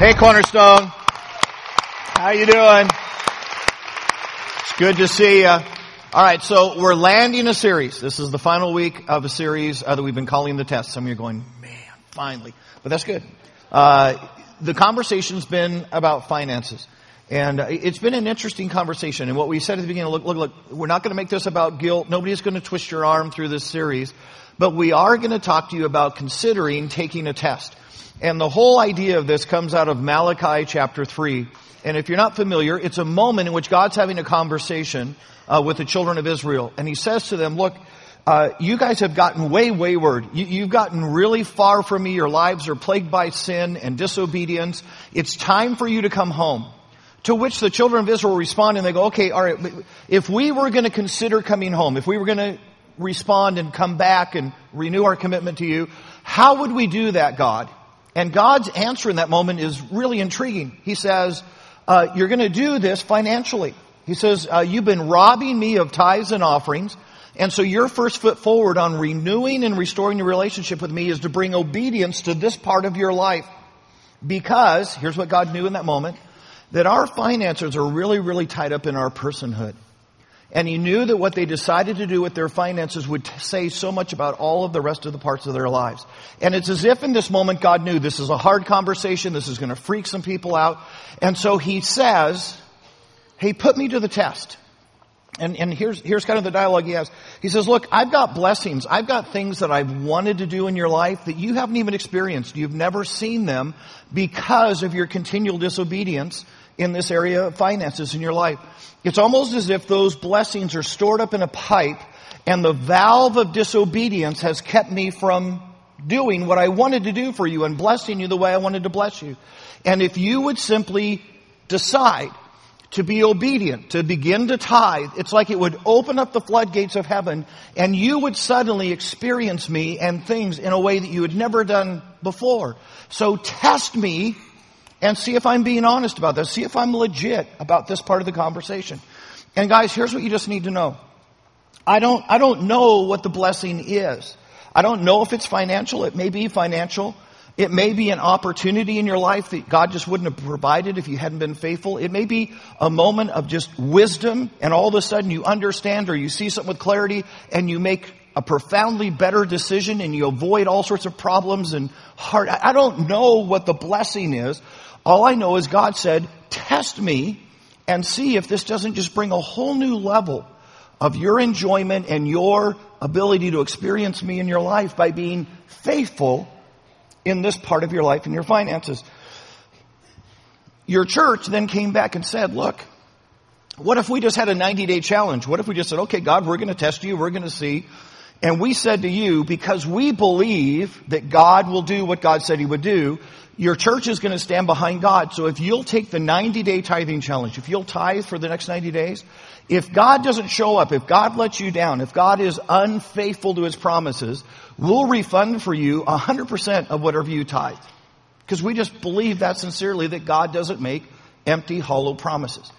Hey, Cornerstone. How you doing? It's good to see you. All right, so we're landing a series. This is the final week of a series uh, that we've been calling the test. Some of you are going, man, finally. But that's good. Uh, the conversation's been about finances. And uh, it's been an interesting conversation. And what we said at the beginning, look, look, look, we're not going to make this about guilt. Nobody's going to twist your arm through this series. But we are going to talk to you about considering taking a test. And the whole idea of this comes out of Malachi chapter 3. And if you're not familiar, it's a moment in which God's having a conversation uh, with the children of Israel. And he says to them, look, uh, you guys have gotten way wayward. You, have gotten really far from me. Your lives are plagued by sin and disobedience. It's time for you to come home. To which the children of Israel respond and they go, okay, all right, if we were going to consider coming home, if we were going to respond and come back and renew our commitment to you, how would we do that, God? And God's answer in that moment is really intriguing. He says, uh, you're going to do this financially. He says, uh, you've been robbing me of tithes and offerings. And so your first foot forward on renewing and restoring your relationship with me is to bring obedience to this part of your life. Because, here's what God knew in that moment, that our finances are really, really tied up in our personhood. And he knew that what they decided to do with their finances would say so much about all of the rest of the parts of their lives. And it's as if in this moment God knew this is a hard conversation, this is going to freak some people out. And so he says, hey, put me to the test. And, and here's, here's kind of the dialogue he has. He says, look, I've got blessings. I've got things that I've wanted to do in your life that you haven't even experienced. You've never seen them because of your continual disobedience in this area of finances in your life. It's almost as if those blessings are stored up in a pipe and the valve of disobedience has kept me from doing what I wanted to do for you and blessing you the way I wanted to bless you. And if you would simply decide to be obedient, to begin to tithe, it's like it would open up the floodgates of heaven and you would suddenly experience me and things in a way that you had never done before. So test me and see if I'm being honest about this. See if I'm legit about this part of the conversation. And guys, here's what you just need to know. I don't, I don't know what the blessing is. I don't know if it's financial. It may be financial. It may be an opportunity in your life that God just wouldn't have provided if you hadn't been faithful. It may be a moment of just wisdom and all of a sudden you understand or you see something with clarity and you make a profoundly better decision and you avoid all sorts of problems and heart. I don't know what the blessing is. All I know is God said, test me and see if this doesn't just bring a whole new level of your enjoyment and your ability to experience me in your life by being faithful in this part of your life and your finances. Your church then came back and said, look, what if we just had a 90 day challenge? What if we just said, okay, God, we're going to test you. We're going to see. And we said to you, because we believe that God will do what God said he would do, your church is going to stand behind God. So if you'll take the 90 day tithing challenge, if you'll tithe for the next 90 days, if God doesn't show up, if God lets you down, if God is unfaithful to his promises, we'll refund for you 100% of whatever you tithe. Because we just believe that sincerely that God doesn't make empty, hollow promises.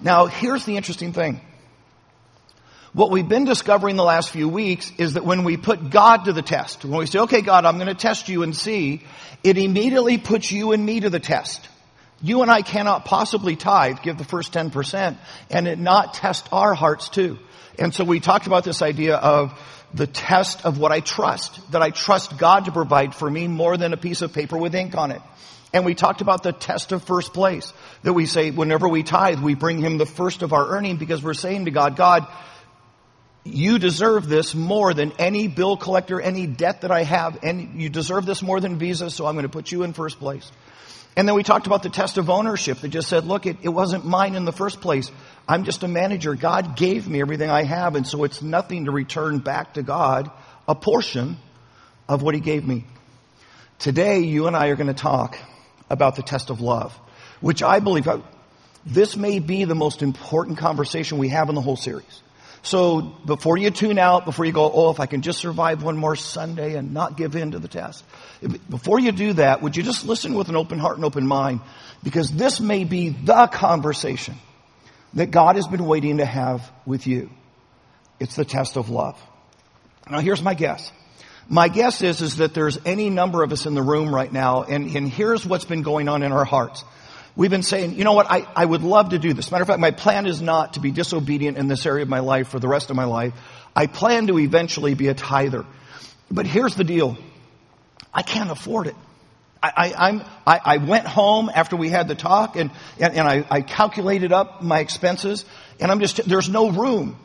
Now, here's the interesting thing. What we've been discovering the last few weeks is that when we put God to the test, when we say, okay, God, I'm going to test you and see, it immediately puts you and me to the test. You and I cannot possibly tithe, give the first 10%, and it not test our hearts too. And so we talked about this idea of the test of what I trust, that I trust God to provide for me more than a piece of paper with ink on it. And we talked about the test of first place, that we say whenever we tithe, we bring Him the first of our earning because we're saying to God, God, you deserve this more than any bill collector, any debt that I have, and you deserve this more than Visa, so I'm going to put you in first place. And then we talked about the test of ownership that just said, look, it, it wasn't mine in the first place. I'm just a manager. God gave me everything I have, and so it's nothing to return back to God a portion of what He gave me. Today, you and I are going to talk about the test of love, which I believe uh, this may be the most important conversation we have in the whole series. So before you tune out, before you go, oh, if I can just survive one more Sunday and not give in to the test, before you do that, would you just listen with an open heart and open mind? Because this may be the conversation that God has been waiting to have with you. It's the test of love. Now here's my guess. My guess is, is that there's any number of us in the room right now, and, and here's what's been going on in our hearts. We've been saying, you know what, I, I would love to do this. Matter of fact, my plan is not to be disobedient in this area of my life for the rest of my life. I plan to eventually be a tither. But here's the deal. I can't afford it. I, I, I, I went home after we had the talk and, and, and I, I calculated up my expenses and I'm just, there's no room.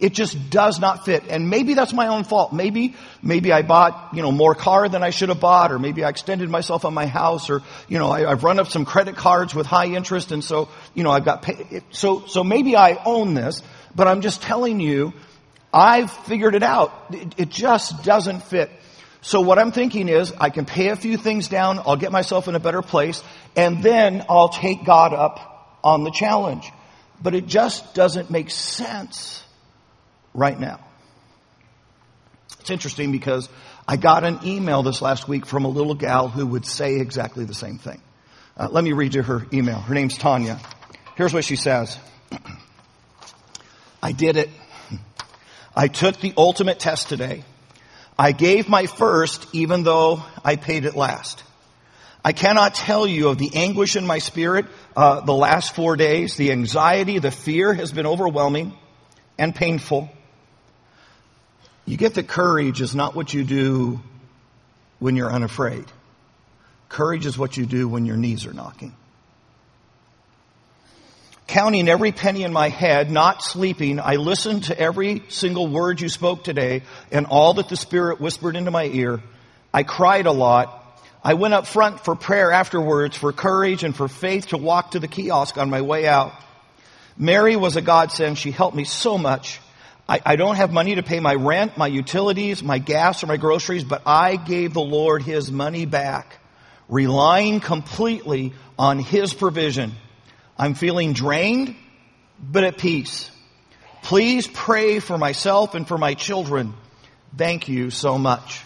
It just does not fit. And maybe that's my own fault. Maybe, maybe I bought, you know, more car than I should have bought, or maybe I extended myself on my house, or, you know, I, have run up some credit cards with high interest, and so, you know, I've got pay. So, so maybe I own this, but I'm just telling you, I've figured it out. It, it just doesn't fit. So what I'm thinking is, I can pay a few things down, I'll get myself in a better place, and then I'll take God up on the challenge. But it just doesn't make sense right now. It's interesting because I got an email this last week from a little gal who would say exactly the same thing. Uh, let me read you her email. Her name's Tanya. Here's what she says. I did it. I took the ultimate test today. I gave my first even though I paid it last. I cannot tell you of the anguish in my spirit uh, the last four days. The anxiety, the fear has been overwhelming and painful. You get that courage is not what you do when you're unafraid. Courage is what you do when your knees are knocking. Counting every penny in my head, not sleeping, I listened to every single word you spoke today and all that the Spirit whispered into my ear. I cried a lot. I went up front for prayer afterwards for courage and for faith to walk to the kiosk on my way out. Mary was a godsend. She helped me so much. I, I don't have money to pay my rent, my utilities, my gas, or my groceries, but I gave the Lord His money back, relying completely on His provision. I'm feeling drained, but at peace. Please pray for myself and for my children. Thank you so much.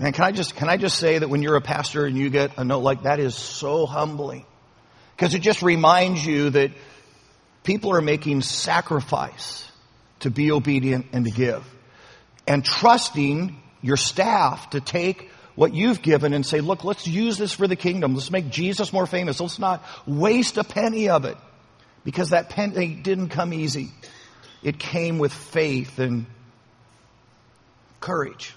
And can I just, can I just say that when you're a pastor and you get a note like that is so humbling? Because it just reminds you that people are making sacrifice to be obedient and to give. And trusting your staff to take what you've given and say, look, let's use this for the kingdom. Let's make Jesus more famous. Let's not waste a penny of it. Because that penny didn't come easy. It came with faith and courage.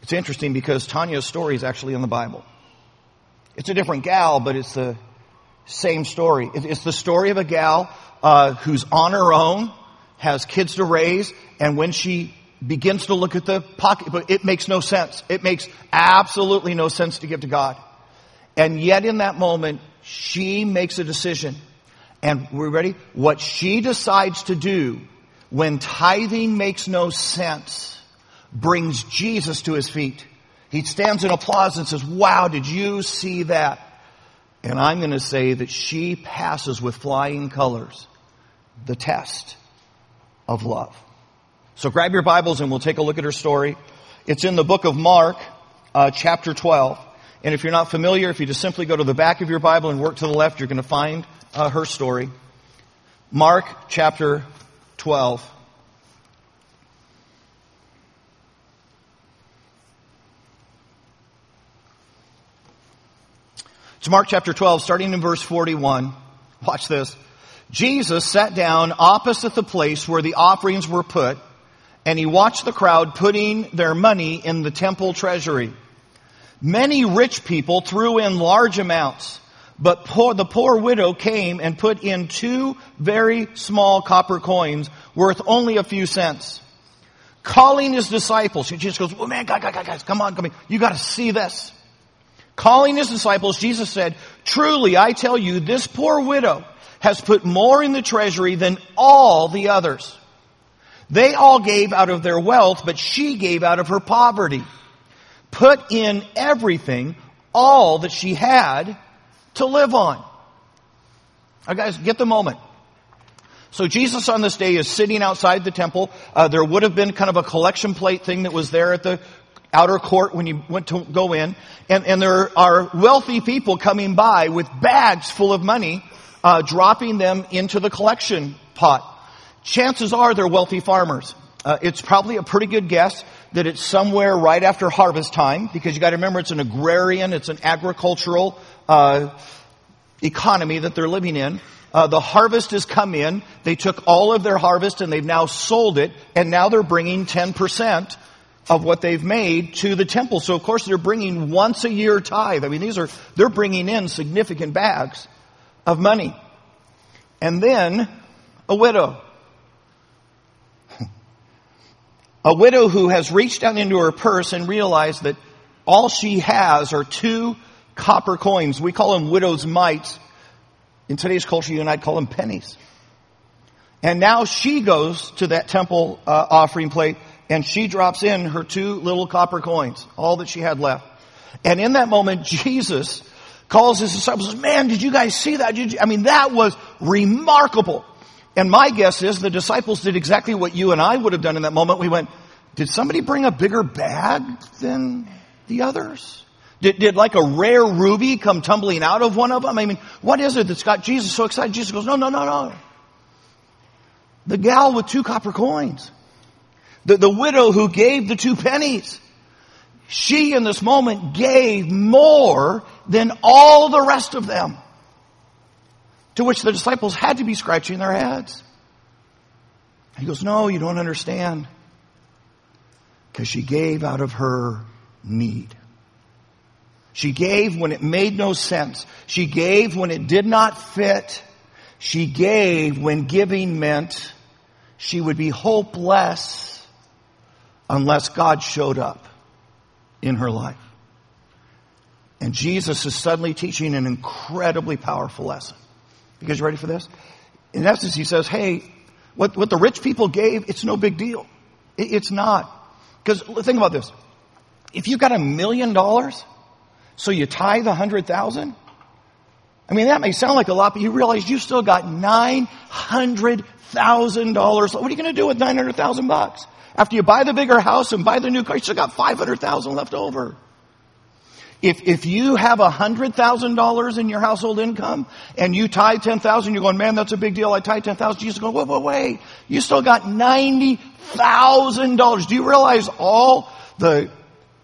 It's interesting because Tanya's story is actually in the Bible. It's a different gal, but it's the same story. It's the story of a gal uh, who's on her own, has kids to raise, and when she begins to look at the pocketbook, it makes no sense. It makes absolutely no sense to give to God. And yet in that moment, she makes a decision. And we're ready? What she decides to do when tithing makes no sense brings Jesus to his feet. He stands in applause and says, wow, did you see that? And I'm going to say that she passes with flying colors the test of love. So grab your Bibles and we'll take a look at her story. It's in the book of Mark, uh, chapter 12. And if you're not familiar, if you just simply go to the back of your Bible and work to the left, you're going to find uh, her story. Mark chapter 12. It's Mark chapter 12, starting in verse 41. Watch this. Jesus sat down opposite the place where the offerings were put, and he watched the crowd putting their money in the temple treasury. Many rich people threw in large amounts, but poor, the poor widow came and put in two very small copper coins worth only a few cents. Calling his disciples, he just goes, oh man, guys, guys, guys, come on, come on. You gotta see this. Calling his disciples, Jesus said, truly I tell you, this poor widow has put more in the treasury than all the others. They all gave out of their wealth, but she gave out of her poverty. Put in everything, all that she had to live on. Now guys, get the moment. So Jesus on this day is sitting outside the temple. Uh, there would have been kind of a collection plate thing that was there at the outer court when you went to go in. And, and there are wealthy people coming by with bags full of money, uh, dropping them into the collection pot. chances are they're wealthy farmers. Uh, it's probably a pretty good guess that it's somewhere right after harvest time because you got to remember it's an agrarian, it's an agricultural uh, economy that they're living in. Uh, the harvest has come in. They took all of their harvest and they've now sold it, and now they're bringing 10% of what they've made to the temple. So of course they're bringing once a year tithe. I mean, these are, they're bringing in significant bags of money. And then a widow. a widow who has reached down into her purse and realized that all she has are two copper coins. We call them widow's mites. In today's culture, you and I call them pennies. And now she goes to that temple uh, offering plate and she drops in her two little copper coins, all that she had left. And in that moment, Jesus calls his disciples, man, did you guys see that? I mean, that was remarkable. And my guess is the disciples did exactly what you and I would have done in that moment. We went, did somebody bring a bigger bag than the others? Did, did like a rare ruby come tumbling out of one of them? I mean, what is it that's got Jesus so excited? Jesus goes, no, no, no, no. The gal with two copper coins. The, the widow who gave the two pennies. She in this moment gave more than all the rest of them. To which the disciples had to be scratching their heads. He goes, no, you don't understand. Because she gave out of her need. She gave when it made no sense. She gave when it did not fit. She gave when giving meant she would be hopeless unless God showed up in her life. And Jesus is suddenly teaching an incredibly powerful lesson. You guys ready for this? In essence, he says, hey, what, what the rich people gave, it's no big deal. It, it's not. Because think about this. If you've got a million dollars, so you tithe a hundred thousand? I mean, that may sound like a lot, but you realize you still got nine hundred thousand dollars. What are you going to do with nine hundred thousand bucks? After you buy the bigger house and buy the new car, you still got five hundred thousand left over. If, if you have $100,000 in your household income and you tithe 10,000, you're going, man, that's a big deal. I tithe 10,000. Jesus is going, wait, wait, wait. You still got $90,000. Do you realize all the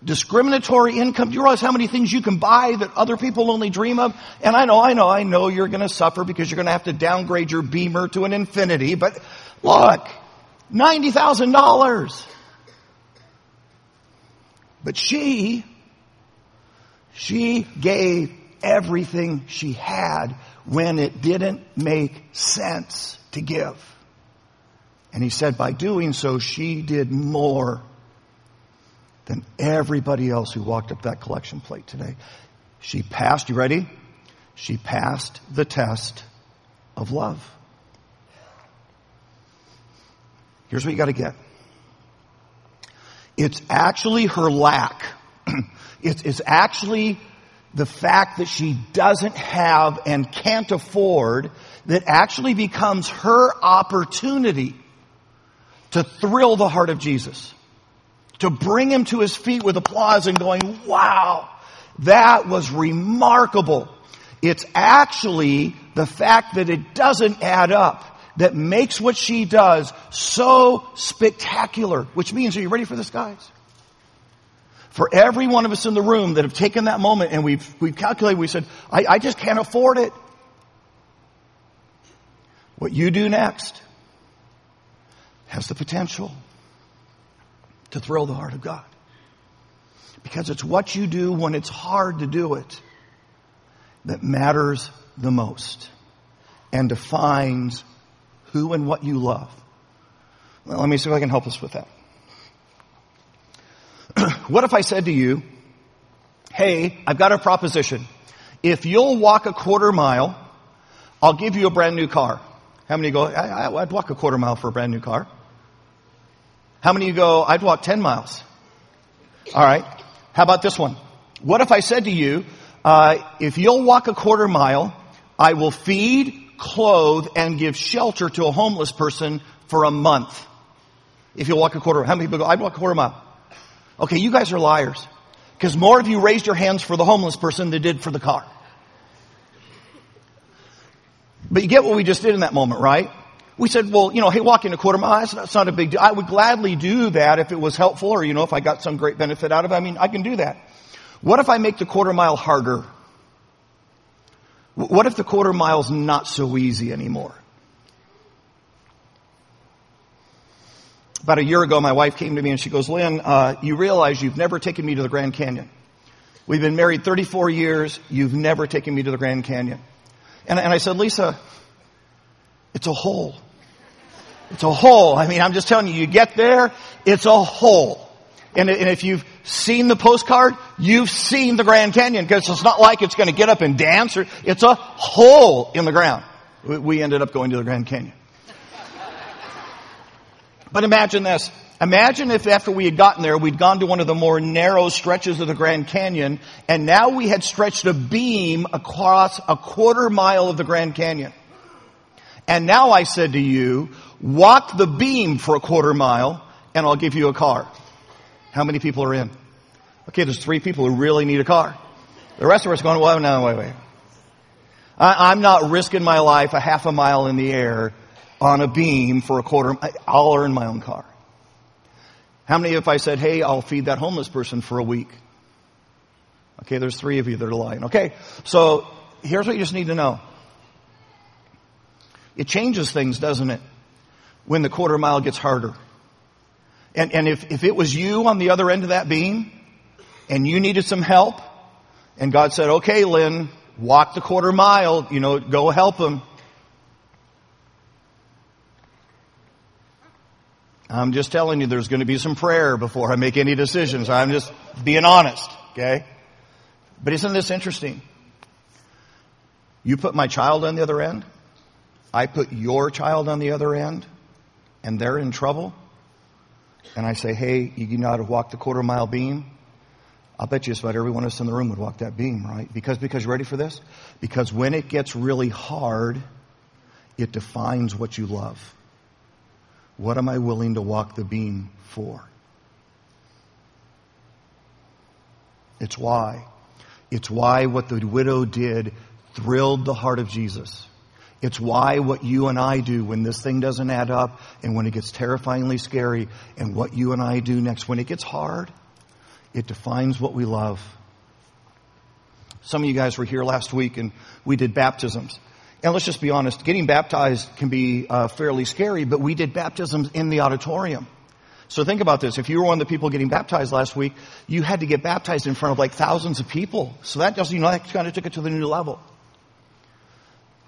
discriminatory income. Do you realize how many things you can buy that other people only dream of? And I know, I know, I know you're going to suffer because you're going to have to downgrade your Beamer to an Infiniti, but look, $90,000. But she, she gave everything she had when it didn't make sense to give. And he said by doing so, she did more than everybody else who walked up that collection plate today. She passed, you ready? She passed the test of love. Here's what you got to get. It's actually her lack. it's, it's actually the fact that she doesn't have and can't afford that actually becomes her opportunity to thrill the heart of Jesus to bring him to his feet with applause and going, wow, that was remarkable. It's actually the fact that it doesn't add up that makes what she does so spectacular, which means, are you ready for this, guys? For every one of us in the room that have taken that moment and we've, we've calculated, we said, I, I just can't afford it. What you do next has the potential to thrill the heart of God. Because it's what you do when it's hard to do it that matters the most and defines who and what you love. Well, let me see if I can help us with that. what if I said to you, hey, I've got a proposition. If you'll walk a quarter mile, I'll give you a brand new car. How many go, I, would walk a quarter mile for a brand new car. How many of you go, I'd walk 10 miles? All right. How about this one? What if I said to you, uh, if you'll walk a quarter mile, I will feed, clothe, and give shelter to a homeless person for a month. If you'll walk a quarter, how many people go, I'd walk a quarter mile? Okay, you guys are liars. Because more of you raised your hands for the homeless person than did for the car. But you get what we just did in that moment, right? We said, well, you know, hey, walking a quarter mile, that's not a big deal. I would gladly do that if it was helpful or, you know, if I got some great benefit out of it. I mean, I can do that. What if I make the quarter mile harder? What if the quarter mile's not so easy anymore? About a year ago, my wife came to me and she goes, Lynn, uh, you realize you've never taken me to the Grand Canyon. We've been married 34 years. You've never taken me to the Grand Canyon. And, and I said, Lisa, it's a hole. It's a hole. I mean, I'm just telling you, you get there, it's a hole. And, and if you've seen the postcard, you've seen the Grand Canyon because it's not like it's going to get up and dance or it's a hole in the ground. We ended up going to the Grand Canyon. But imagine this. Imagine if after we had gotten there, we'd gone to one of the more narrow stretches of the Grand Canyon, and now we had stretched a beam across a quarter mile of the Grand Canyon. And now I said to you, walk the beam for a quarter mile, and I'll give you a car. How many people are in? Okay, there's three people who really need a car. The rest of us going, well, no, wait, wait. I, I'm not risking my life a half a mile in the air on a beam for a quarter. I'll earn my own car. How many if I said, hey, I'll feed that homeless person for a week? Okay, there's three of you that are lying. Okay, so here's what you just need to know. It changes things, doesn't it? When the quarter mile gets harder. And, and if, if it was you on the other end of that beam, and you needed some help, and God said, okay, Lynn, walk the quarter mile, you know, go help him. I'm just telling you there's going to be some prayer before I make any decisions. I'm just being honest, okay? But isn't this interesting? You put my child on the other end, I put your child on the other end, and they're in trouble, and I say, hey, you know how to walk the quarter mile beam? I'll bet you just about every one of us in the room would walk that beam, right? Because, because you ready for this? Because when it gets really hard, it defines what you love. What am I willing to walk the beam for? It's why. It's why what the widow did thrilled the heart of Jesus. It's why what you and I do when this thing doesn't add up and when it gets terrifyingly scary and what you and I do next when it gets hard, it defines what we love. Some of you guys were here last week and we did baptisms. And let's just be honest, getting baptized can be uh, fairly scary, but we did baptisms in the auditorium. So think about this. If you were one of the people getting baptized last week, you had to get baptized in front of like thousands of people. So that does, you know, that kind of took it to the new level.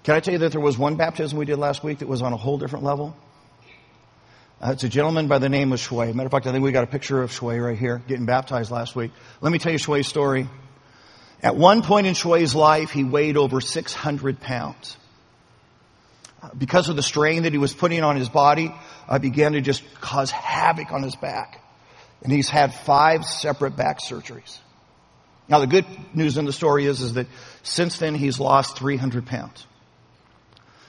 Can I tell you that there was one baptism we did last week that was on a whole different level? Uh, it's a gentleman by the name of Shui. Matter of fact, I think we got a picture of Shui right here getting baptized last week. Let me tell you Shui's story. At one point in Shui's life, he weighed over 600 pounds. Because of the strain that he was putting on his body, I began to just cause havoc on his back. And he's had five separate back surgeries. Now the good news in the story is, is that since then he's lost 300 pounds.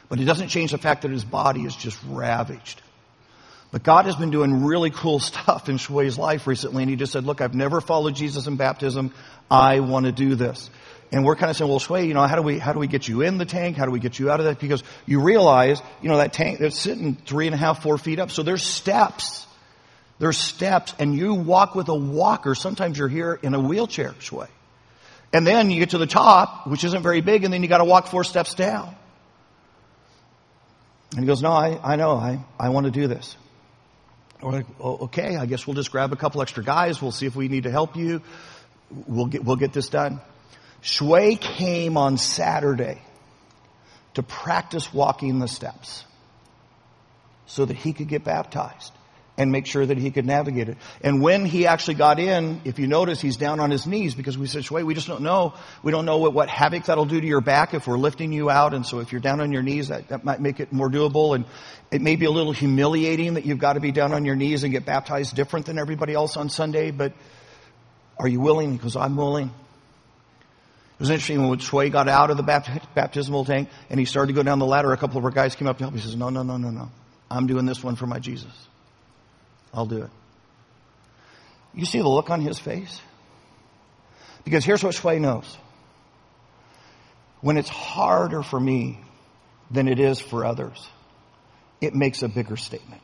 But it doesn't change the fact that his body is just ravaged. But God has been doing really cool stuff in Shui's life recently, and he just said, look, I've never followed Jesus in baptism. I want to do this. And we're kind of saying, well, Shui, you know, how do we, how do we get you in the tank? How do we get you out of that? Because you realize, you know, that tank, that's sitting three and a half, four feet up. So there's steps. There's steps and you walk with a walker. Sometimes you're here in a wheelchair, Shui. And then you get to the top, which isn't very big, and then you got to walk four steps down. And he goes, no, I, I know, I, I want to do this. Like, oh, okay, I guess we'll just grab a couple extra guys. We'll see if we need to help you. We'll get, we'll get this done. Shui came on Saturday to practice walking the steps so that he could get baptized and make sure that he could navigate it. And when he actually got in, if you notice, he's down on his knees because we said, Shui, we just don't know. We don't know what, what havoc that'll do to your back if we're lifting you out. And so if you're down on your knees, that, that might make it more doable. And it may be a little humiliating that you've got to be down on your knees and get baptized different than everybody else on Sunday. But are you willing? Because I'm willing. It was interesting when Shui got out of the baptismal tank and he started to go down the ladder. A couple of our guys came up to help. He says, no, no, no, no, no. I'm doing this one for my Jesus. I'll do it. You see the look on his face? Because here's what Shui knows. When it's harder for me than it is for others, it makes a bigger statement.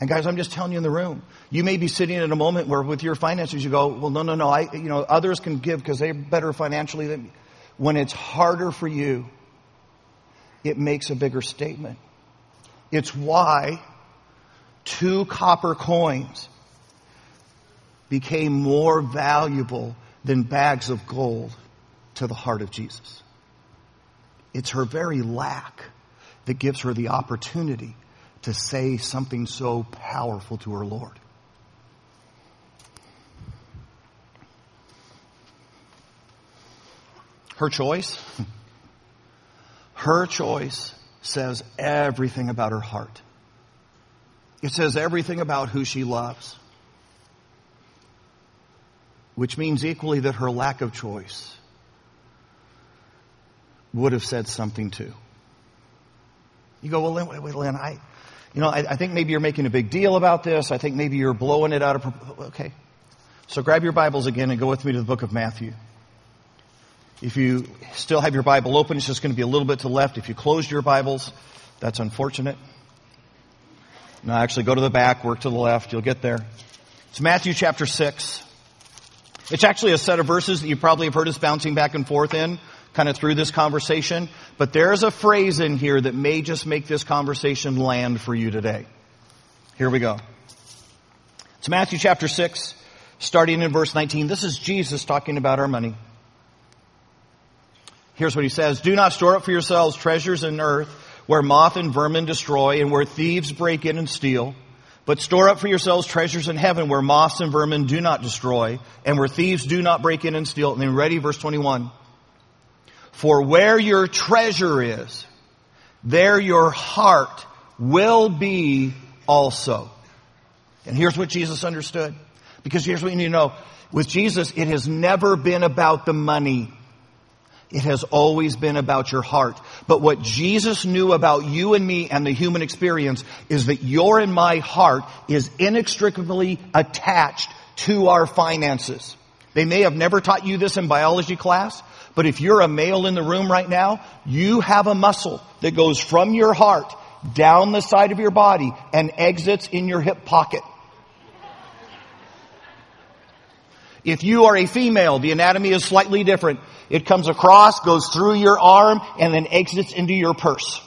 And guys, I'm just telling you in the room, you may be sitting in a moment where with your finances you go, well, no, no, no, I, you know, others can give because they're better financially than me. When it's harder for you, it makes a bigger statement. It's why two copper coins became more valuable than bags of gold to the heart of Jesus. It's her very lack that gives her the opportunity to say something so powerful to her Lord. Her choice, her choice says everything about her heart. It says everything about who she loves. Which means equally that her lack of choice would have said something too. You go, well, Lynn, wait, wait, Lynn, I, you know, I, I, think maybe you're making a big deal about this. I think maybe you're blowing it out of, okay. So grab your Bibles again and go with me to the book of Matthew. If you still have your Bible open, it's just going to be a little bit to the left. If you closed your Bibles, that's unfortunate. No, actually go to the back, work to the left, you'll get there. It's Matthew chapter 6. It's actually a set of verses that you probably have heard us bouncing back and forth in, kind of through this conversation. But there's a phrase in here that may just make this conversation land for you today. Here we go. It's Matthew chapter 6, starting in verse 19. This is Jesus talking about our money. Here's what he says. Do not store up for yourselves treasures in earth where moth and vermin destroy and where thieves break in and steal. But store up for yourselves treasures in heaven where moths and vermin do not destroy and where thieves do not break in and steal. And then ready, verse 21. For where your treasure is, there your heart will be also. And here's what Jesus understood. Because here's what you need to know. With Jesus, it has never been about the money. It has always been about your heart. But what Jesus knew about you and me and the human experience is that your and my heart is inextricably attached to our finances. They may have never taught you this in biology class, but if you're a male in the room right now, you have a muscle that goes from your heart down the side of your body and exits in your hip pocket. If you are a female, the anatomy is slightly different. It comes across, goes through your arm, and then exits into your purse.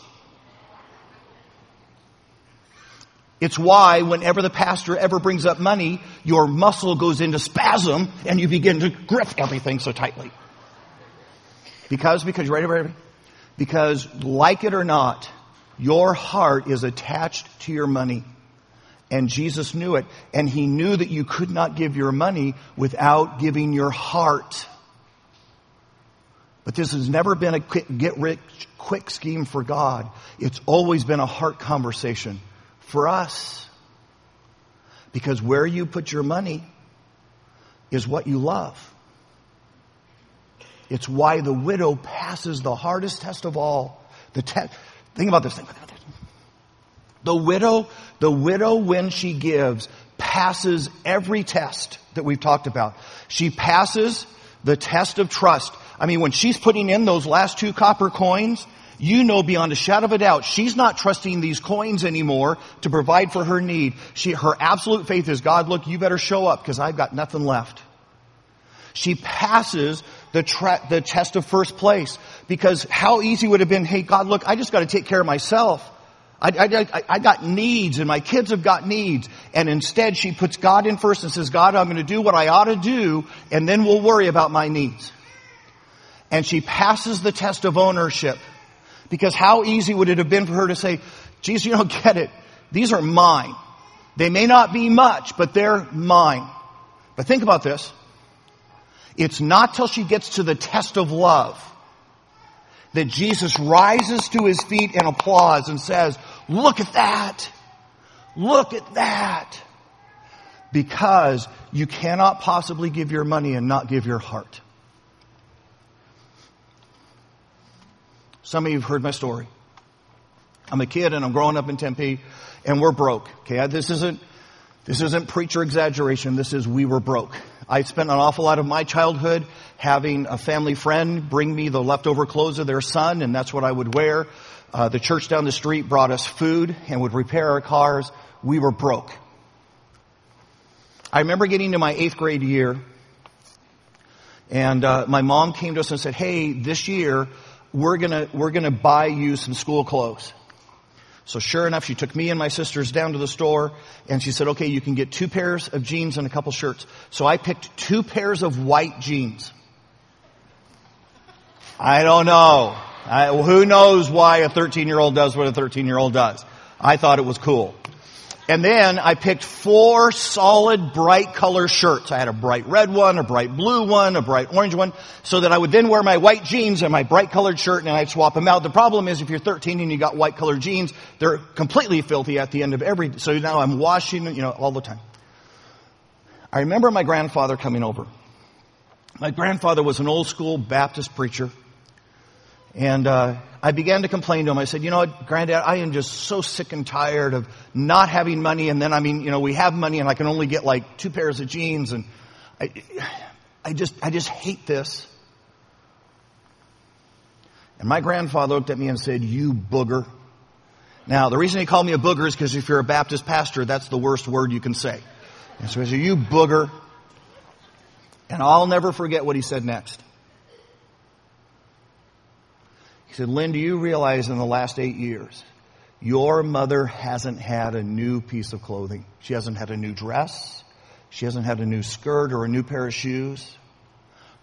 It's why whenever the pastor ever brings up money, your muscle goes into spasm and you begin to grip everything so tightly. Because, because, ready, ready? Because, like it or not, your heart is attached to your money. And Jesus knew it. And he knew that you could not give your money without giving your heart. But this has never been a quick, get rich quick scheme for God. It's always been a heart conversation for us. Because where you put your money is what you love. It's why the widow passes the hardest test of all. The test. Think about this. Think about. The widow, the widow when she gives passes every test that we've talked about. She passes the test of trust. I mean, when she's putting in those last two copper coins, you know beyond a shadow of a doubt, she's not trusting these coins anymore to provide for her need. She, her absolute faith is, God, look, you better show up because I've got nothing left. She passes the, tra- the test of first place because how easy would it have been, hey, God, look, I just got to take care of myself. I, I, I, got needs and my kids have got needs. And instead she puts God in first and says, God, I'm going to do what I ought to do and then we'll worry about my needs. And she passes the test of ownership because how easy would it have been for her to say, Jesus, you don't get it. These are mine. They may not be much, but they're mine. But think about this. It's not till she gets to the test of love that Jesus rises to his feet in applause and says, look at that. Look at that. Because you cannot possibly give your money and not give your heart. Some of you have heard my story. I'm a kid and I'm growing up in Tempe and we're broke. Okay. This isn't, this isn't preacher exaggeration. This is we were broke. I spent an awful lot of my childhood having a family friend bring me the leftover clothes of their son, and that's what I would wear. Uh, the church down the street brought us food and would repair our cars. We were broke. I remember getting to my eighth grade year, and uh, my mom came to us and said, "Hey, this year we're gonna we're gonna buy you some school clothes." So sure enough, she took me and my sisters down to the store and she said, okay, you can get two pairs of jeans and a couple shirts. So I picked two pairs of white jeans. I don't know. I, who knows why a 13 year old does what a 13 year old does? I thought it was cool. And then I picked four solid bright color shirts. I had a bright red one, a bright blue one, a bright orange one, so that I would then wear my white jeans and my bright colored shirt and I'd swap them out. The problem is if you're 13 and you got white colored jeans, they're completely filthy at the end of every, so now I'm washing, you know, all the time. I remember my grandfather coming over. My grandfather was an old school Baptist preacher. And uh, I began to complain to him. I said, you know what, Granddad, I am just so sick and tired of not having money. And then, I mean, you know, we have money and I can only get like two pairs of jeans. And I, I just, I just hate this. And my grandfather looked at me and said, you booger. Now, the reason he called me a booger is because if you're a Baptist pastor, that's the worst word you can say. And so he said, you booger. And I'll never forget what he said next. He said, Lynn, do you realize in the last eight years, your mother hasn't had a new piece of clothing. She hasn't had a new dress. She hasn't had a new skirt or a new pair of shoes.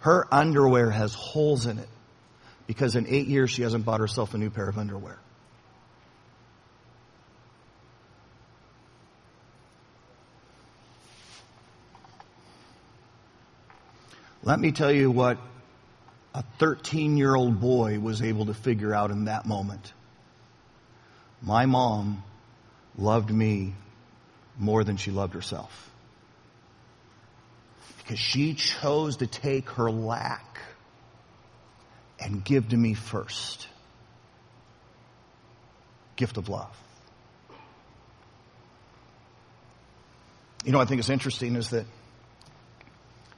Her underwear has holes in it because in eight years she hasn't bought herself a new pair of underwear. Let me tell you what a 13 year old boy was able to figure out in that moment. My mom loved me more than she loved herself. Because she chose to take her lack and give to me first. Gift of love. You know, I think it's interesting is that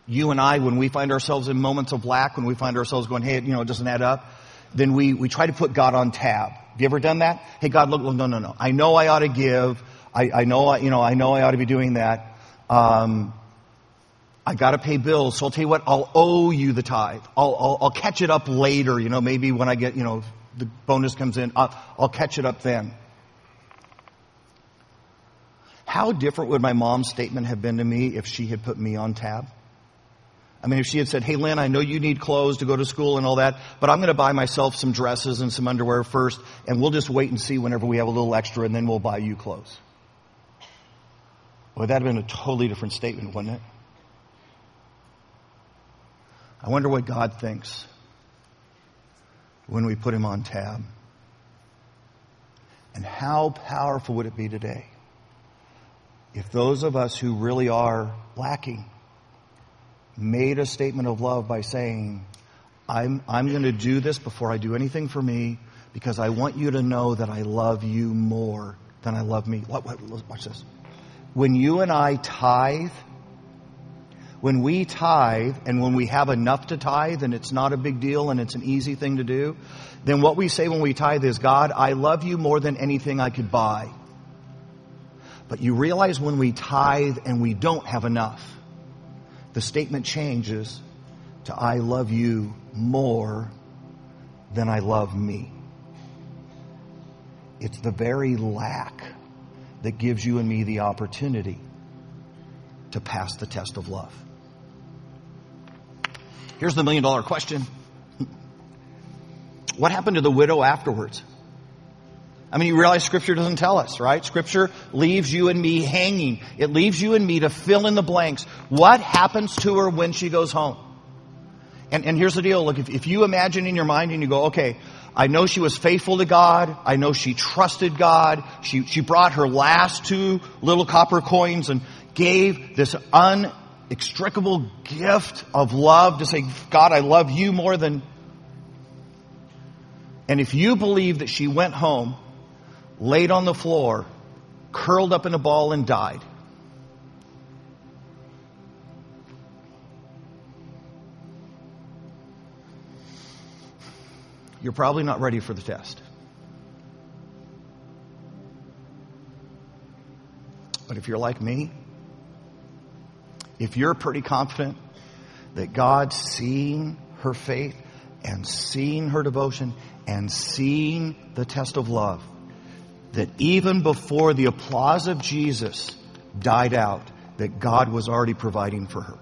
you and I, when we find ourselves in moments of lack, when we find ourselves going, hey, you know, it doesn't add up, then we, we try to put God on tab. Have you ever done that? Hey, God, look, look no, no, no. I know I ought to give. I, I know, I, you know, I know I ought to be doing that. Um, I got to pay bills, so I'll tell you what, I'll owe you the tithe. I'll, I'll, I'll, catch it up later, you know, maybe when I get, you know, the bonus comes in, I'll, I'll catch it up then. How different would my mom's statement have been to me if she had put me on tab? I mean, if she had said, hey, Lynn, I know you need clothes to go to school and all that, but I'm going to buy myself some dresses and some underwear first, and we'll just wait and see whenever we have a little extra, and then we'll buy you clothes. Well, that'd have been a totally different statement, wouldn't it? I wonder what God thinks when we put him on tab. And how powerful would it be today if those of us who really are lacking made a statement of love by saying, I'm, I'm going to do this before I do anything for me because I want you to know that I love you more than I love me. Watch this. When you and I tithe, when we tithe and when we have enough to tithe and it's not a big deal and it's an easy thing to do, then what we say when we tithe is, God, I love you more than anything I could buy. But you realize when we tithe and we don't have enough, the statement changes to I love you more than I love me. It's the very lack that gives you and me the opportunity to pass the test of love. Here's the million dollar question. What happened to the widow afterwards? I mean, you realize scripture doesn't tell us, right? Scripture leaves you and me hanging. It leaves you and me to fill in the blanks. What happens to her when she goes home? And, and here's the deal. Look, if, if you imagine in your mind and you go, okay, I know she was faithful to God. I know she trusted God. She, she brought her last two little copper coins and gave this unextricable gift of love to say, God, I love you more than. And if you believe that she went home laid on the floor, curled up in a ball, and died. You're probably not ready for the test. But if you're like me, if you're pretty confident that God, seeing her faith and seeing her devotion and seeing the test of love, that even before the applause of Jesus died out, that God was already providing for her.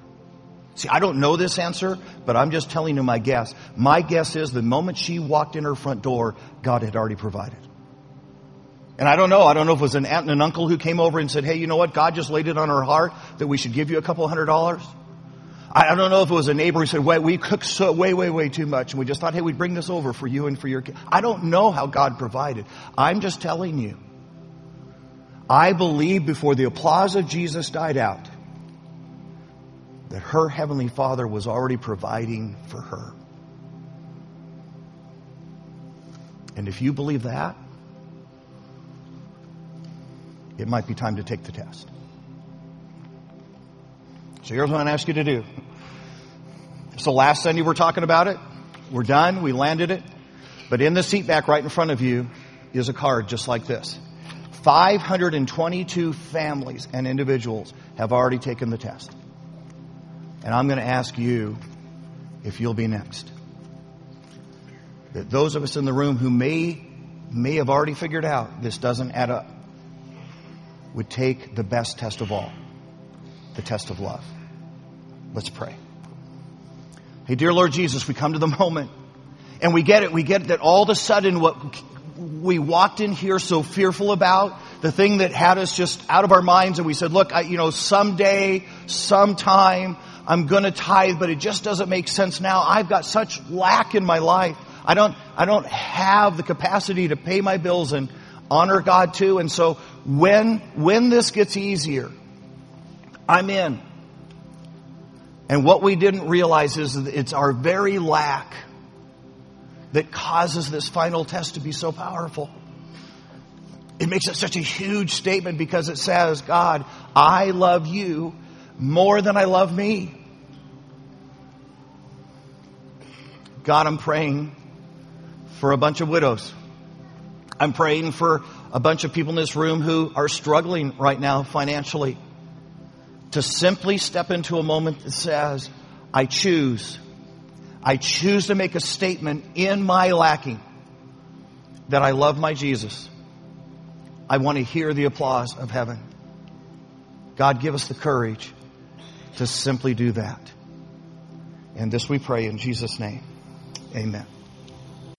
See, I don't know this answer, but I'm just telling you my guess. My guess is the moment she walked in her front door, God had already provided. And I don't know. I don't know if it was an aunt and an uncle who came over and said, hey, you know what? God just laid it on her heart that we should give you a couple hundred dollars. I don't know if it was a neighbor who said, wait, we cook so way, way, way too much. And we just thought, hey, we'd bring this over for you and for your kids. I don't know how God provided. I'm just telling you. I believe before the applause of Jesus died out that her heavenly father was already providing for her. And if you believe that, it might be time to take the test. So here's what I'm going to ask you to do. So last Sunday we're talking about it. We're done. We landed it. But in the seat back right in front of you is a card just like this. 522 families and individuals have already taken the test. And I'm going to ask you if you'll be next. That those of us in the room who may, may have already figured out this doesn't add up would take the best test of all, the test of love. Let's pray. Hey, dear Lord Jesus, we come to the moment and we get it. We get that all of a sudden what we walked in here so fearful about, the thing that had us just out of our minds and we said, look, I, you know, someday, sometime, I'm gonna tithe, but it just doesn't make sense now. I've got such lack in my life. I don't, I don't have the capacity to pay my bills and honor God too. And so when, when this gets easier, I'm in. And what we didn't realize is that it's our very lack that causes this final test to be so powerful. It makes it such a huge statement because it says, God, I love you more than I love me. God, I'm praying for a bunch of widows. I'm praying for a bunch of people in this room who are struggling right now financially to simply step into a moment that says, I choose. I choose to make a statement in my lacking that I love my Jesus. I want to hear the applause of heaven. God, give us the courage to simply do that. And this we pray in Jesus' name. Amen.